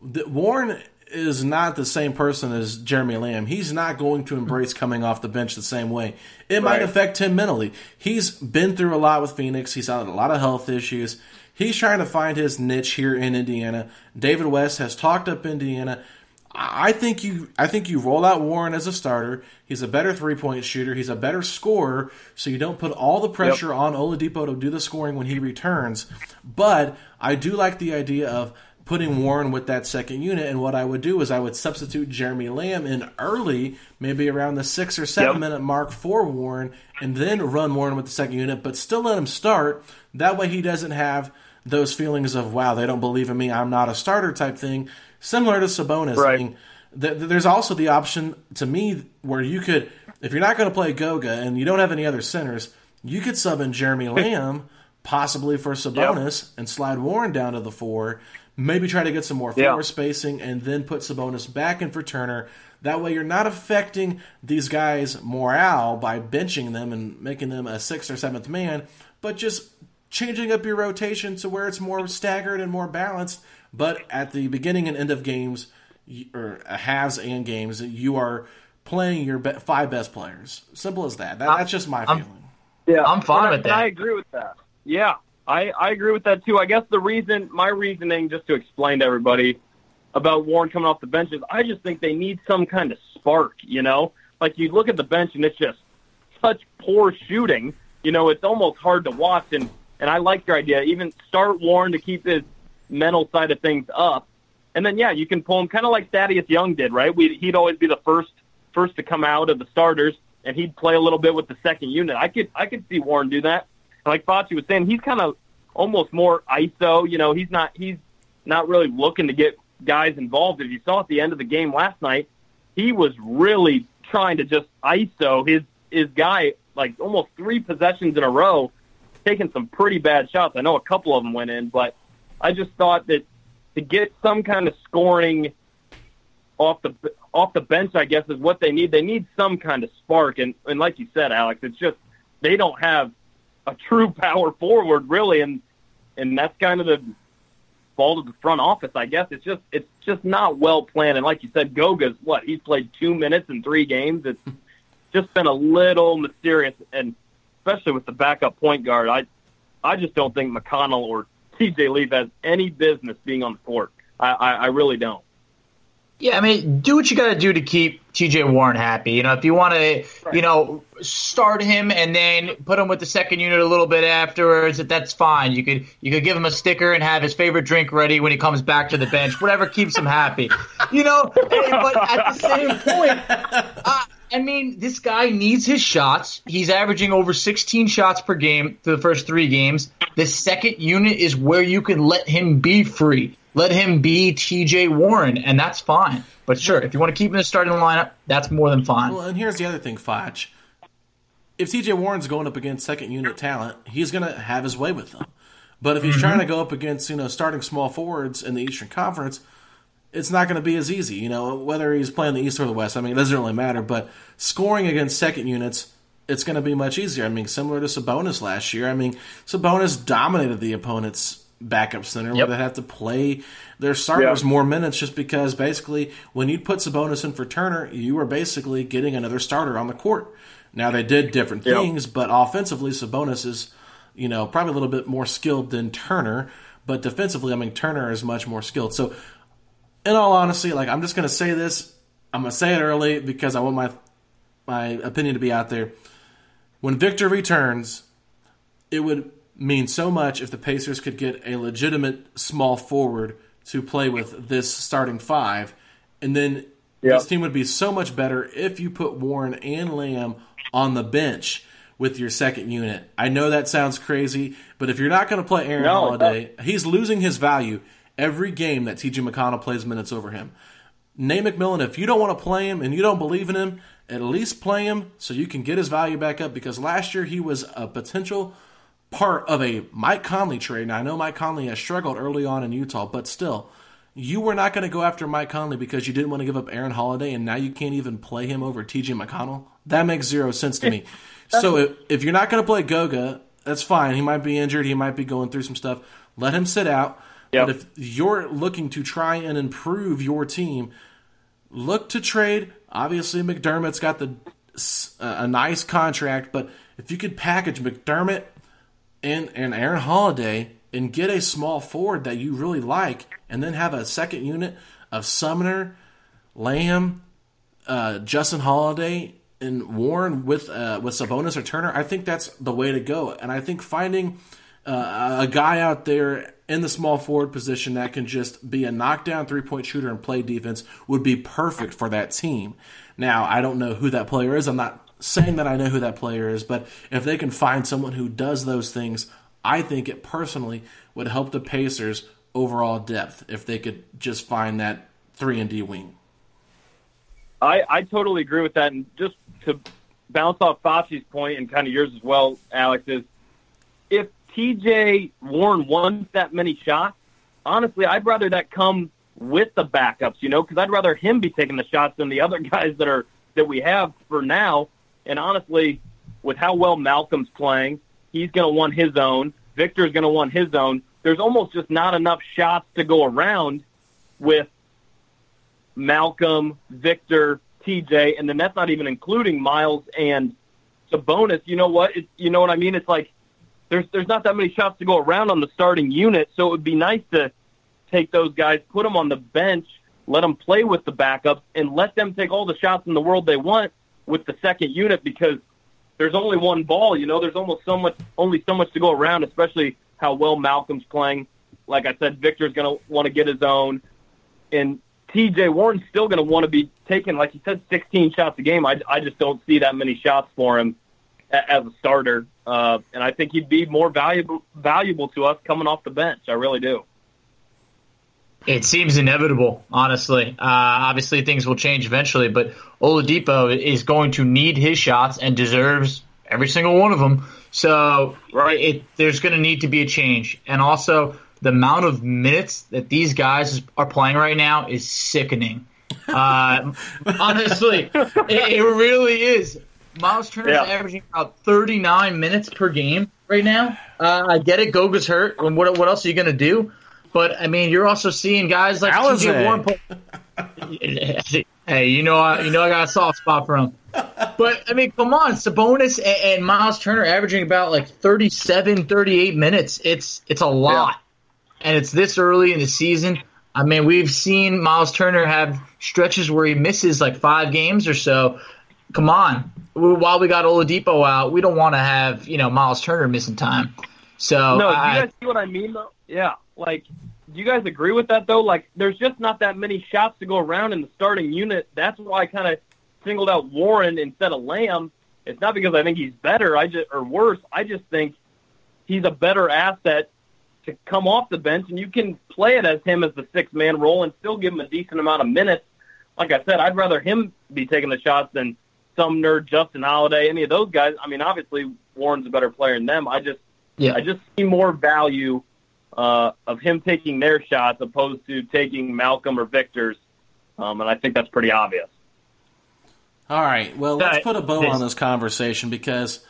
C: The- Warren is not the same person as Jeremy Lamb. He's not going to embrace coming off the bench the same way. It might affect him mentally. He's been through a lot with Phoenix. He's had a lot of health issues. He's trying to find his niche here in Indiana. David West has talked up Indiana. I think you I think you roll out Warren as a starter. He's a better three point shooter. He's a better scorer, so you don't put all the pressure on Oladipo to do the scoring when he returns. But I do like the idea of putting Warren with that second unit. And what I would do is I would substitute Jeremy Lamb in early, maybe around the six or seven
D: Yep.
C: minute mark for Warren, and then run Warren with the second unit, but still let him start. That way he doesn't have those feelings of wow, they don't believe in me, I'm not a starter type thing. Similar to Sabonis. I mean, th- th- there's also the option to me where you could, if you're not going to play Goga and you don't have any other centers, you could sub in Jeremy <laughs> Lamb possibly for Sabonis and slide Warren down to the four. Maybe try to get some more floor spacing and then put Sabonis back in for Turner. That way, you're not affecting these guys' morale by benching them and making them a sixth or seventh man, but just changing up your rotation to where it's more staggered and more balanced. But at the beginning and end of games, y- or uh, halves and games, you are playing your be- five best players. Simple as that. that that's just my
A: I'm-
C: feeling.
D: Yeah,
A: I'm fine
D: and I-
A: with
D: and I agree with that. Yeah, I, I agree with that too. I guess the reason, my reasoning, just to explain to everybody about Warren coming off the bench is, I just think they need some kind of spark. You know, like you look at the bench and it's just such poor shooting. You know, it's almost hard to watch. And and I like your idea. Even start Warren to keep his mental side of things up, and then yeah, you can pull him kind of like Thaddeus Young did, right? We, he'd always be the first first to come out of the starters, and he'd play a little bit with the second unit. I could I could see Warren do that. Like Facci was saying, he's kind of almost more ISO. You know, he's not he's not really looking to get guys involved. If you saw at the end of the game last night, he was really trying to just ISO his his guy like almost three possessions in a row, taking some pretty bad shots. I know a couple of them went in, but I just thought that to get some kind of scoring off the off the bench, I guess is what they need. They need some kind of spark, and and like you said, Alex, it's just they don't have a true <laughs> power forward really, and and that's kind of the fault of the front office, I guess. It's just it's just not well planned, and like you said, Goga's what he's played two minutes in three games. It's <laughs> just been a little mysterious, and especially with the backup point guard, I I just don't think McConnell or T.J. Leaf has any business being on the court. I, I, I really don't.
A: Yeah, I mean, do what you got to do to keep T.J. Warren happy. You know, if you want to, you know, start him and then put him with the second unit a little bit afterwards, that that's fine. You could you could give him a sticker and have his favorite drink ready when he comes back to the bench. Whatever keeps him happy. You know, but at the same point, I, I mean, this guy needs his shots. He's averaging over 16 shots per game through the first three games. The second unit is where you can let him be free. Let him be TJ Warren, and that's fine. But sure, if you want to keep him in the starting lineup, that's more than fine.
C: Well, and here's the other thing, Foch. If TJ Warren's going up against second unit talent, he's going to have his way with them. But if he's
A: Mm-hmm.
C: trying to go up against, you know, starting small forwards in the Eastern Conference, it's not going to be as easy. You know, whether he's playing the East or the West, I mean, it doesn't really matter. But scoring against second units, it's going to be much easier. I mean, similar to Sabonis last year. I mean, Sabonis dominated the opponent's backup center
A: Yep.
C: where they have to play their starters
D: Yeah.
C: more minutes just because basically when you put Sabonis in for Turner, you are basically getting another starter on the court. Now they did different
D: Yep.
C: things, but offensively Sabonis is, you know, probably a little bit more skilled than Turner, but defensively, I mean Turner is much more skilled. So in all honesty, like I'm just going to say this, I'm going to say it early because I want my my opinion to be out there. When Victor returns, it would mean so much if the Pacers could get a legitimate small forward to play with this starting five, and then
D: Yep.
C: this team would be so much better if you put Warren and Lamb on the bench with your second unit. I know that sounds crazy, but if you're not going to play Aaron
D: No,
C: Holiday, he's losing his value every game that TJ McConnell plays minutes over him. Nate McMillan, if you don't want to play him and you don't believe in him, at least play him so you can get his value back up because last year he was a potential part of a Mike Conley trade. Now, I know Mike Conley has struggled early on in Utah, but still, you were not going to go after Mike Conley because you didn't want to give up Aaron Holiday, and now you can't even play him over TJ McConnell. That makes zero sense to me. <laughs> so if, if you're not going to play Goga, that's fine. He might be injured. He might be going through some stuff. Let him sit out.
D: Yep.
C: But if you're looking to try and improve your team, look to trade. Obviously, McDermott's got the a nice contract, but if you could package McDermott and and Aaron Holiday and get a small forward that you really like, and then have a second unit of Sumner, Lamb, uh, Justin Holiday, and Warren with uh, with Sabonis or Turner, I think that's the way to go. And I think finding uh, a guy out there in the small forward position that can just be a knockdown three point shooter and play defense would be perfect for that team. Now, I don't know who that player is. I'm not saying that I know who that player is, but if they can find someone who does those things, I think it personally would help the Pacers overall depth if they could just find that three and D wing.
D: I, I totally agree with that. And just to bounce off Facci's point and kind of yours as well, Alex, is if TJ Warren wants that many shots, honestly, I'd rather that come with the backups, you know, because I'd rather him be taking the shots than the other <laughs> guys that are that we have for now. And honestly, with how well Malcolm's playing, he's going to want his own. Victor's going to want his own. There's almost just not enough shots to go around with Malcolm, Victor, TJ, and then that's not even including Miles and Sabonis. You know what? It, you know what I mean? It's like there's there's not that many shots to go around on the starting unit, so it would be nice to take those guys, put them on the bench, let them play with the backups, and let them take all the shots in the world they want with the second unit because there's only one ball. You know, there's almost so much, only so much to go around, especially how well Malcolm's playing. Like I said, Victor's going to want to get his own, and TJ Warren's still going to want to be taking, like you said, 16 shots a game. I, I just don't see that many shots for him as a starter, uh, and I think he'd be more valuable valuable to us coming off the bench. I really do.
A: It seems inevitable, honestly. Uh, obviously, things will change eventually, but Oladipo is going to need his shots and deserves every single one of them. So, right, it, there's going to need to be a change, and also the amount of minutes that these guys are playing right now is sickening. Uh, <laughs> honestly, it, it really is. Miles Turner's
D: Yeah.
A: averaging about 39 minutes per game right now. Uh, I get it. Goga's hurt. And what, what else are you going to do? But I mean, you're also seeing guys like TJ Warren. Play- <laughs> hey, you know, I, you know, I got a soft spot for him. But I mean, come on, Sabonis and, and Miles Turner averaging about like 37, 38 minutes. It's it's a lot, and it's this early in the season. I mean, we've seen Miles Turner have stretches where he misses like five games or so. Come on, while we got Oladipo out, we don't want to have you know Miles Turner missing time. So
D: No, do
A: I-
D: you guys see what I mean though? Yeah, like, do you guys agree with that though? Like, there's just not that many shots to go around in the starting unit. That's why I kind of singled out Warren instead of Lamb. It's not because I think he's better, I just or worse. I just think he's a better asset to come off the bench, and you can play it as him as the six man role and still give him a decent amount of minutes. Like I said, I'd rather him be taking the shots than Sumner, Justin Holiday, any of those guys. I mean, obviously Warren's a better player than them. I just
A: yeah.
D: I just see more value uh, of him taking their shots opposed to taking Malcolm or Victor's, um, and I think that's pretty obvious.
C: All right. Well, let's put a bow on this conversation because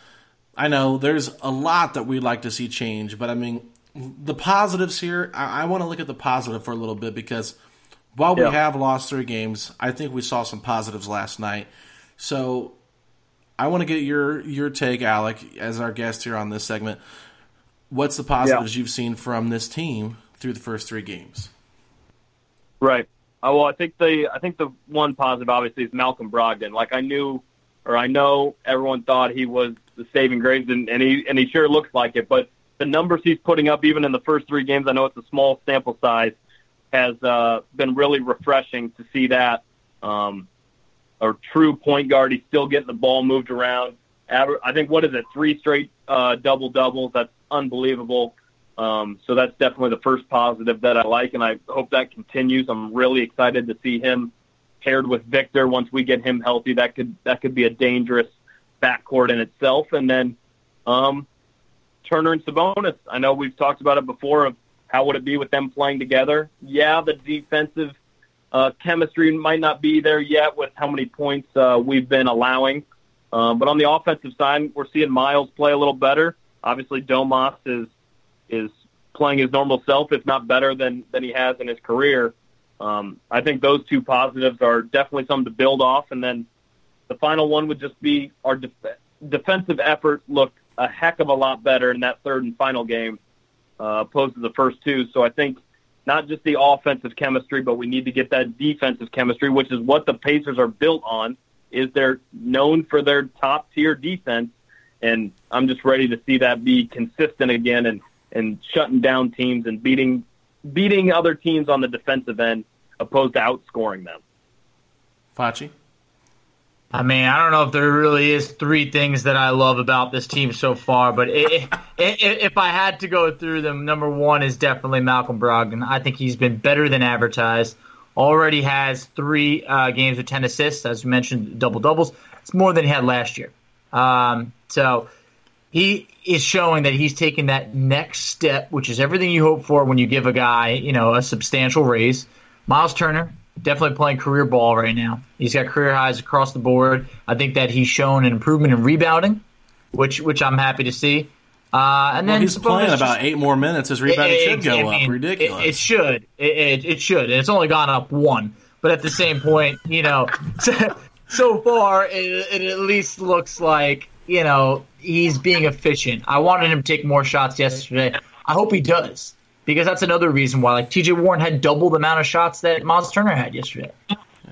C: I know there's a lot that we'd like to see change, but I mean, the positives here, I, I want to look at the positive for a little bit because while we
D: Yeah.
C: have lost three games, I think we saw some positives last night. So I want to get your your take, Alec, as our guest here on this segment. What's the positives you've seen from this team through the first three games?
D: Right. Uh, well, I think the I think the one positive obviously is Malcolm Brogdon. Like I knew, or I know everyone thought he was the saving grace, and, and he and he sure looks like it. But the numbers he's putting up, even in the first three games, I know it's a small sample size, has uh, been really refreshing to see that. Um, a true point guard. He's still getting the ball moved around. I think what is it? Three straight uh, double doubles. That's unbelievable. Um, so that's definitely the first positive that I like, and I hope that continues. I'm really excited to see him paired with Victor once we get him healthy. That could that could be a dangerous backcourt in itself. And then um, Turner and Sabonis. I know we've talked about it before of how would it be with them playing together. Yeah, the defensive uh, chemistry might not be there yet with how many points uh, we've been allowing. Um, but on the offensive side, we're seeing Miles play a little better. Obviously, Domas is is playing his normal self, if not better than than he has in his career. Um, I think those two positives are definitely something to build off. And then the final one would just be our def- defensive effort looked a heck of a lot better in that third and final game uh, opposed to the first two. So I think not just the offensive chemistry, but we need to get that defensive chemistry, which is what the Pacers are built on. Is they're known for their top tier defense, and I'm just ready to see that be consistent again and and shutting down teams and beating beating other teams on the defensive end opposed to outscoring them.
C: Facci?
A: I mean, I don't know if there really is three things that I love about this team so far, but it, it, if I had to go through them, number one is definitely Malcolm Brogdon. I think he's been better than advertised. Already has three uh, games with 10 assists, as you mentioned, double doubles. It's more than he had last year. Um, so he is showing that he's taking that next step, which is everything you hope for when you give a guy, you know, a substantial raise. Miles Turner, definitely playing career ball right now. He's got career highs across the board. I think that he's shown an improvement in rebounding, which which I'm happy to see. Uh, and
C: well,
A: then
C: he's playing about
A: just,
C: eight more minutes. His rebounding
A: it,
C: should go
A: I mean,
C: up. Ridiculous.
A: It, it should. It, it, should. And it's only gone up one. But at the same point, you know, <laughs> so, so far it, it at least looks like you know he's being efficient. I wanted him to take more shots yesterday. I hope he does because that's another reason why like TJ Warren had double the amount of shots that Miles Turner had yesterday.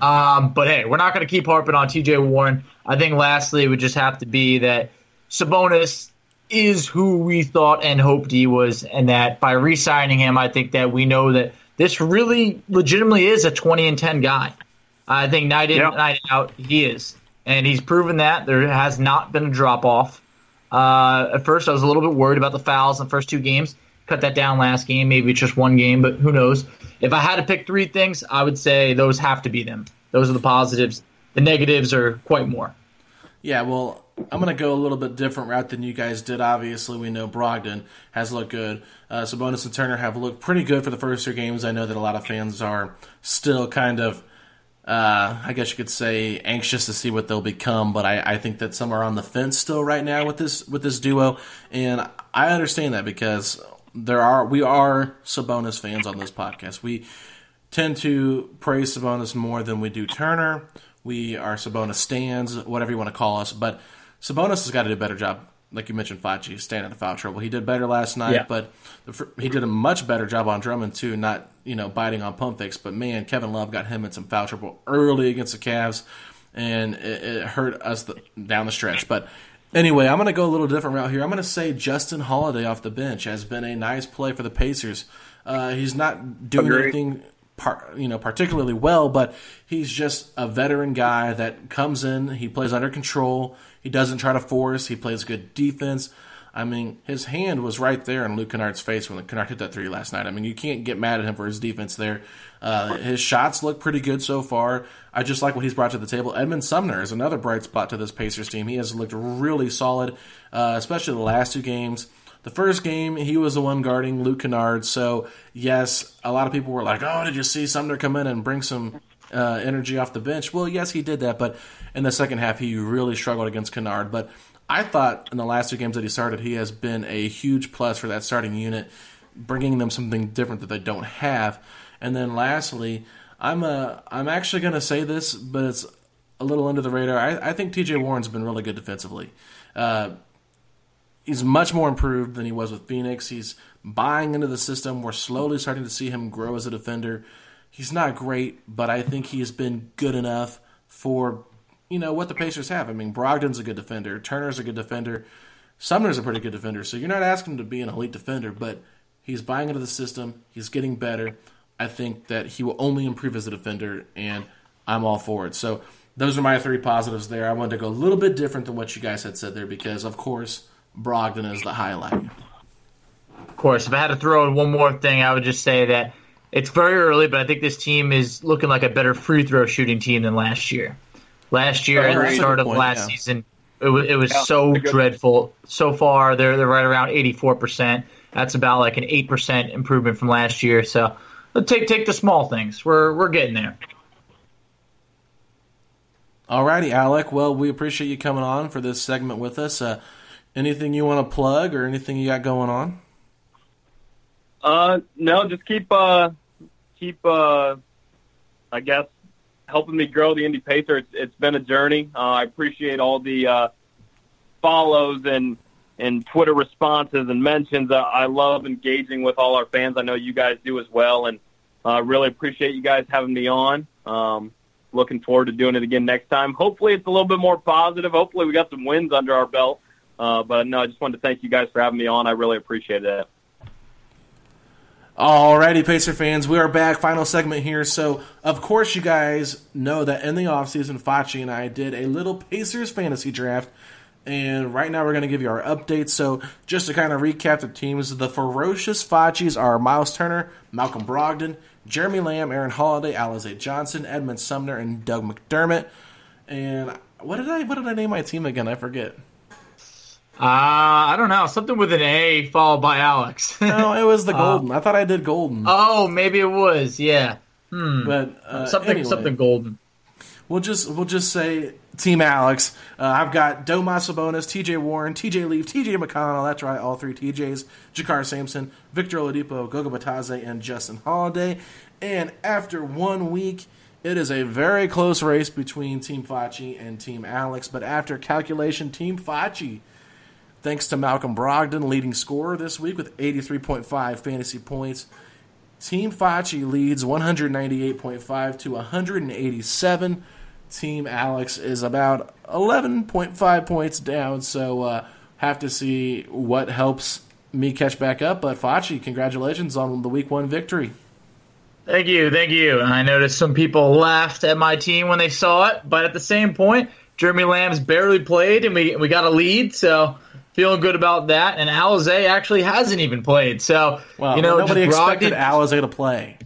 A: Um, but hey, we're not going to keep harping on TJ Warren. I think lastly it would just have to be that Sabonis is who we thought and hoped he was, and that by re-signing him, I think that we know that this really legitimately is a 20 and 10 guy. I think night in, yep. night out, he is. And he's proven that. There has not been a drop off. Uh, at first, I was a little bit worried about the fouls in the first two games. Cut that down last game. Maybe it's just one game, but who knows? If I had to pick three things, I would say those have to be them. Those are the positives. The negatives are quite more.
C: Yeah, well, I'm going to go a little bit different route than you guys did. Obviously, we know Brogdon has looked good. Uh, Sabonis and Turner have looked pretty good for the first two games. I know that a lot of fans are still kind of, uh, I guess you could say, anxious to see what they'll become. But I, I think that some are on the fence still right now with this with this duo, and I understand that because there are we are Sabonis fans on this podcast. We tend to praise Sabonis more than we do Turner. We are Sabonis stands, whatever you want to call us, but Sabonis has got to do a better job. Like you mentioned, Facci staying out of foul trouble. He did better last night, yeah. but the, he did a much better job on Drummond too. Not you know biting on pump fakes, but man, Kevin Love got him in some foul trouble early against the Cavs, and it, it hurt us the, down the stretch. But anyway, I'm going to go a little different route here. I'm going to say Justin Holiday off the bench has been a nice play for the Pacers. Uh, he's not doing Agreed. anything par, you know particularly well, but he's just a veteran guy that comes in. He plays under control. He doesn't try to force. He plays good defense. I mean, his hand was right there in Luke Kennard's face when Kennard hit that three last night. I mean, you can't get mad at him for his defense there. Uh, his shots look pretty good so far. I just like what he's brought to the table. Edmund Sumner is another bright spot to this Pacers team. He has looked really solid, uh, especially the last two games. The first game, he was the one guarding Luke Kennard. So, yes, a lot of people were like, oh, did you see Sumner come in and bring some uh, energy off the bench? Well, yes, he did that. But in the second half, he really struggled against Kennard. But I thought in the last two games that he started, he has been a huge plus for that starting unit, bringing them something different that they don't have. And then lastly, I'm a, I'm actually going to say this, but it's a little under the radar. I, I think T.J. Warren's been really good defensively. Uh, he's much more improved than he was with Phoenix. He's buying into the system. We're slowly starting to see him grow as a defender. He's not great, but I think he has been good enough for you know what the Pacers have. I mean, Brogdon's a good defender. Turner's a good defender. Sumner's a pretty good defender. So you're not asking him to be an elite defender, but he's buying into the system. He's getting better. I think that he will only improve as a defender, and I'm all for it. So those are my three positives there. I wanted to go a little bit different than what you guys had said there because, of course, Brogdon is the highlight.
A: Of course, if I had to throw in one more thing, I would just say that it's very early, but I think this team is looking like a better free throw shooting team than last year. Last year, at the start of
C: point,
A: last
C: yeah.
A: season, it was, it was so dreadful. So far, they're they're right around eighty four percent. That's about like an eight percent improvement from last year. So let's take take the small things. We're we're getting there.
C: Alrighty, Alec. Well, we appreciate you coming on for this segment with us. Uh, anything you want to plug or anything you got going on?
D: Uh, no, just keep uh, keep uh, I guess helping me grow the Indy Pacer. It's, it's been a journey. Uh, I appreciate all the uh, follows and and Twitter responses and mentions. Uh, I love engaging with all our fans. I know you guys do as well, and uh, really appreciate you guys having me on. Um, looking forward to doing it again next time. Hopefully, it's a little bit more positive. Hopefully, we got some wins under our belt. Uh, but no, I just wanted to thank you guys for having me on. I really appreciate it.
C: Alrighty, Pacer fans, we are back. Final segment here. So, of course, you guys know that in the offseason, Facci and I did a little Pacers fantasy draft. And right now, we're going to give you our updates. So, just to kind of recap the teams, the ferocious Faccis are Miles Turner, Malcolm Brogdon, Jeremy Lamb, Aaron Holiday, Alize Johnson, Edmund Sumner, and Doug McDermott. And what did I what did I name my team again? I forget.
A: Uh, I don't know. Something with an A followed by Alex. <laughs>
C: No, it was the Golden. I thought I did Golden.
A: oh, maybe it was. Yeah. Hmm.
C: but uh,
A: something
C: anyway.
A: something golden.
C: We'll just we'll just say Team Alex. Uh, I've got Domas Sabonis, T.J. Warren, T.J. Leaf, T.J. McConnell. That's right, all three T.J.s. JaKarr Sampson, Victor Oladipo, Goga Bitadze, and Justin Holiday. And after one week, it is a very close race between Team Facci and Team Alex. But after calculation, Team Facci, thanks to Malcolm Brogdon, leading scorer this week with 83.5 fantasy points. Team Facci leads 198.5 to 187. Team Alex is about 11.5 points down, so uh, have to see what helps me catch back up. But Facci, congratulations on the week one victory.
A: Thank you, thank you. I noticed some people laughed at my team when they saw it, but at the same point, Jeremy Lamb's barely played, and we we got a lead, so feeling good about that. And Alize actually hasn't even played, so
C: Well,
A: you know
C: nobody
A: just
C: expected
A: Brogdon-
C: Alize to play.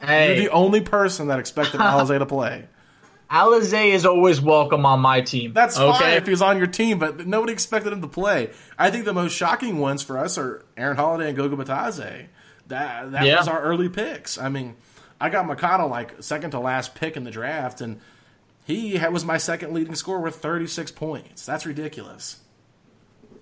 A: Hey,
C: You're the only person that expected <laughs> Alize to play.
A: Alize is always welcome on my team.
C: That's fine
A: okay.
C: if he's on your team, but nobody expected him to play. I think the most shocking ones for us are Aaron Holiday and Goga Bitadze. That that
A: Yeah.
C: was our early picks. I mean, I got McConnell like second to last pick in the draft, and he was my second leading scorer with 36 points. That's ridiculous.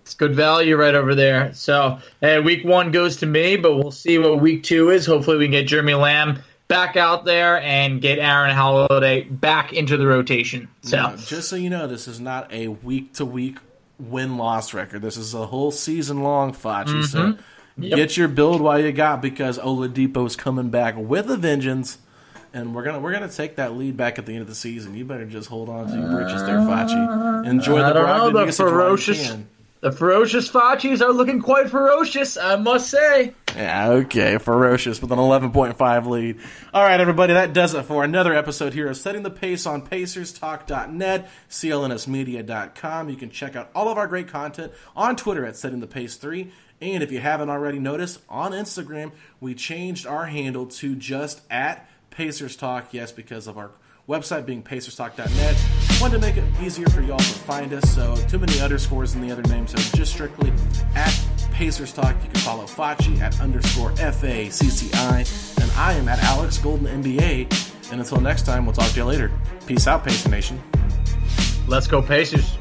A: It's good value right over there. So, hey, week one goes to me, but we'll see what week two is. Hopefully, we can get Jeremy Lamb back out there and get Aaron Holiday back into the rotation. So,
C: Now, just so you know, this is not a week to week win loss record. This is a whole season long, Facci. So
A: Mm-hmm. Yep.
C: get your build while you got because Oladipo's coming back with a vengeance. And we're gonna we're gonna take that lead back at the end of the season. You better just hold on to your britches there, Facci. Enjoy
A: I
C: the
A: don't know, the
C: usage while you
A: ferocious-. The ferocious Facci's are looking quite ferocious, I must say.
C: Yeah, okay, ferocious with an 11.5 lead. All right, everybody, that does it for another episode here of Setting the Pace on PacersTalk.net, CLNSmedia.com. You can check out all of our great content on Twitter at Setting the Pace 3. And if you haven't already noticed, on Instagram, we changed our handle to just at Pacers Talk. Yes, because of our website being PacersTalk.net. Wanted to make it easier for y'all to find us, so too many underscores in the other name, so just strictly at Pacers Talk. You can follow Facci at underscore F A C C I, and I am at Alex Golden NBA. And until next time, we'll talk to you later. Peace out, Pacer Nation.
A: Let's go, Pacers.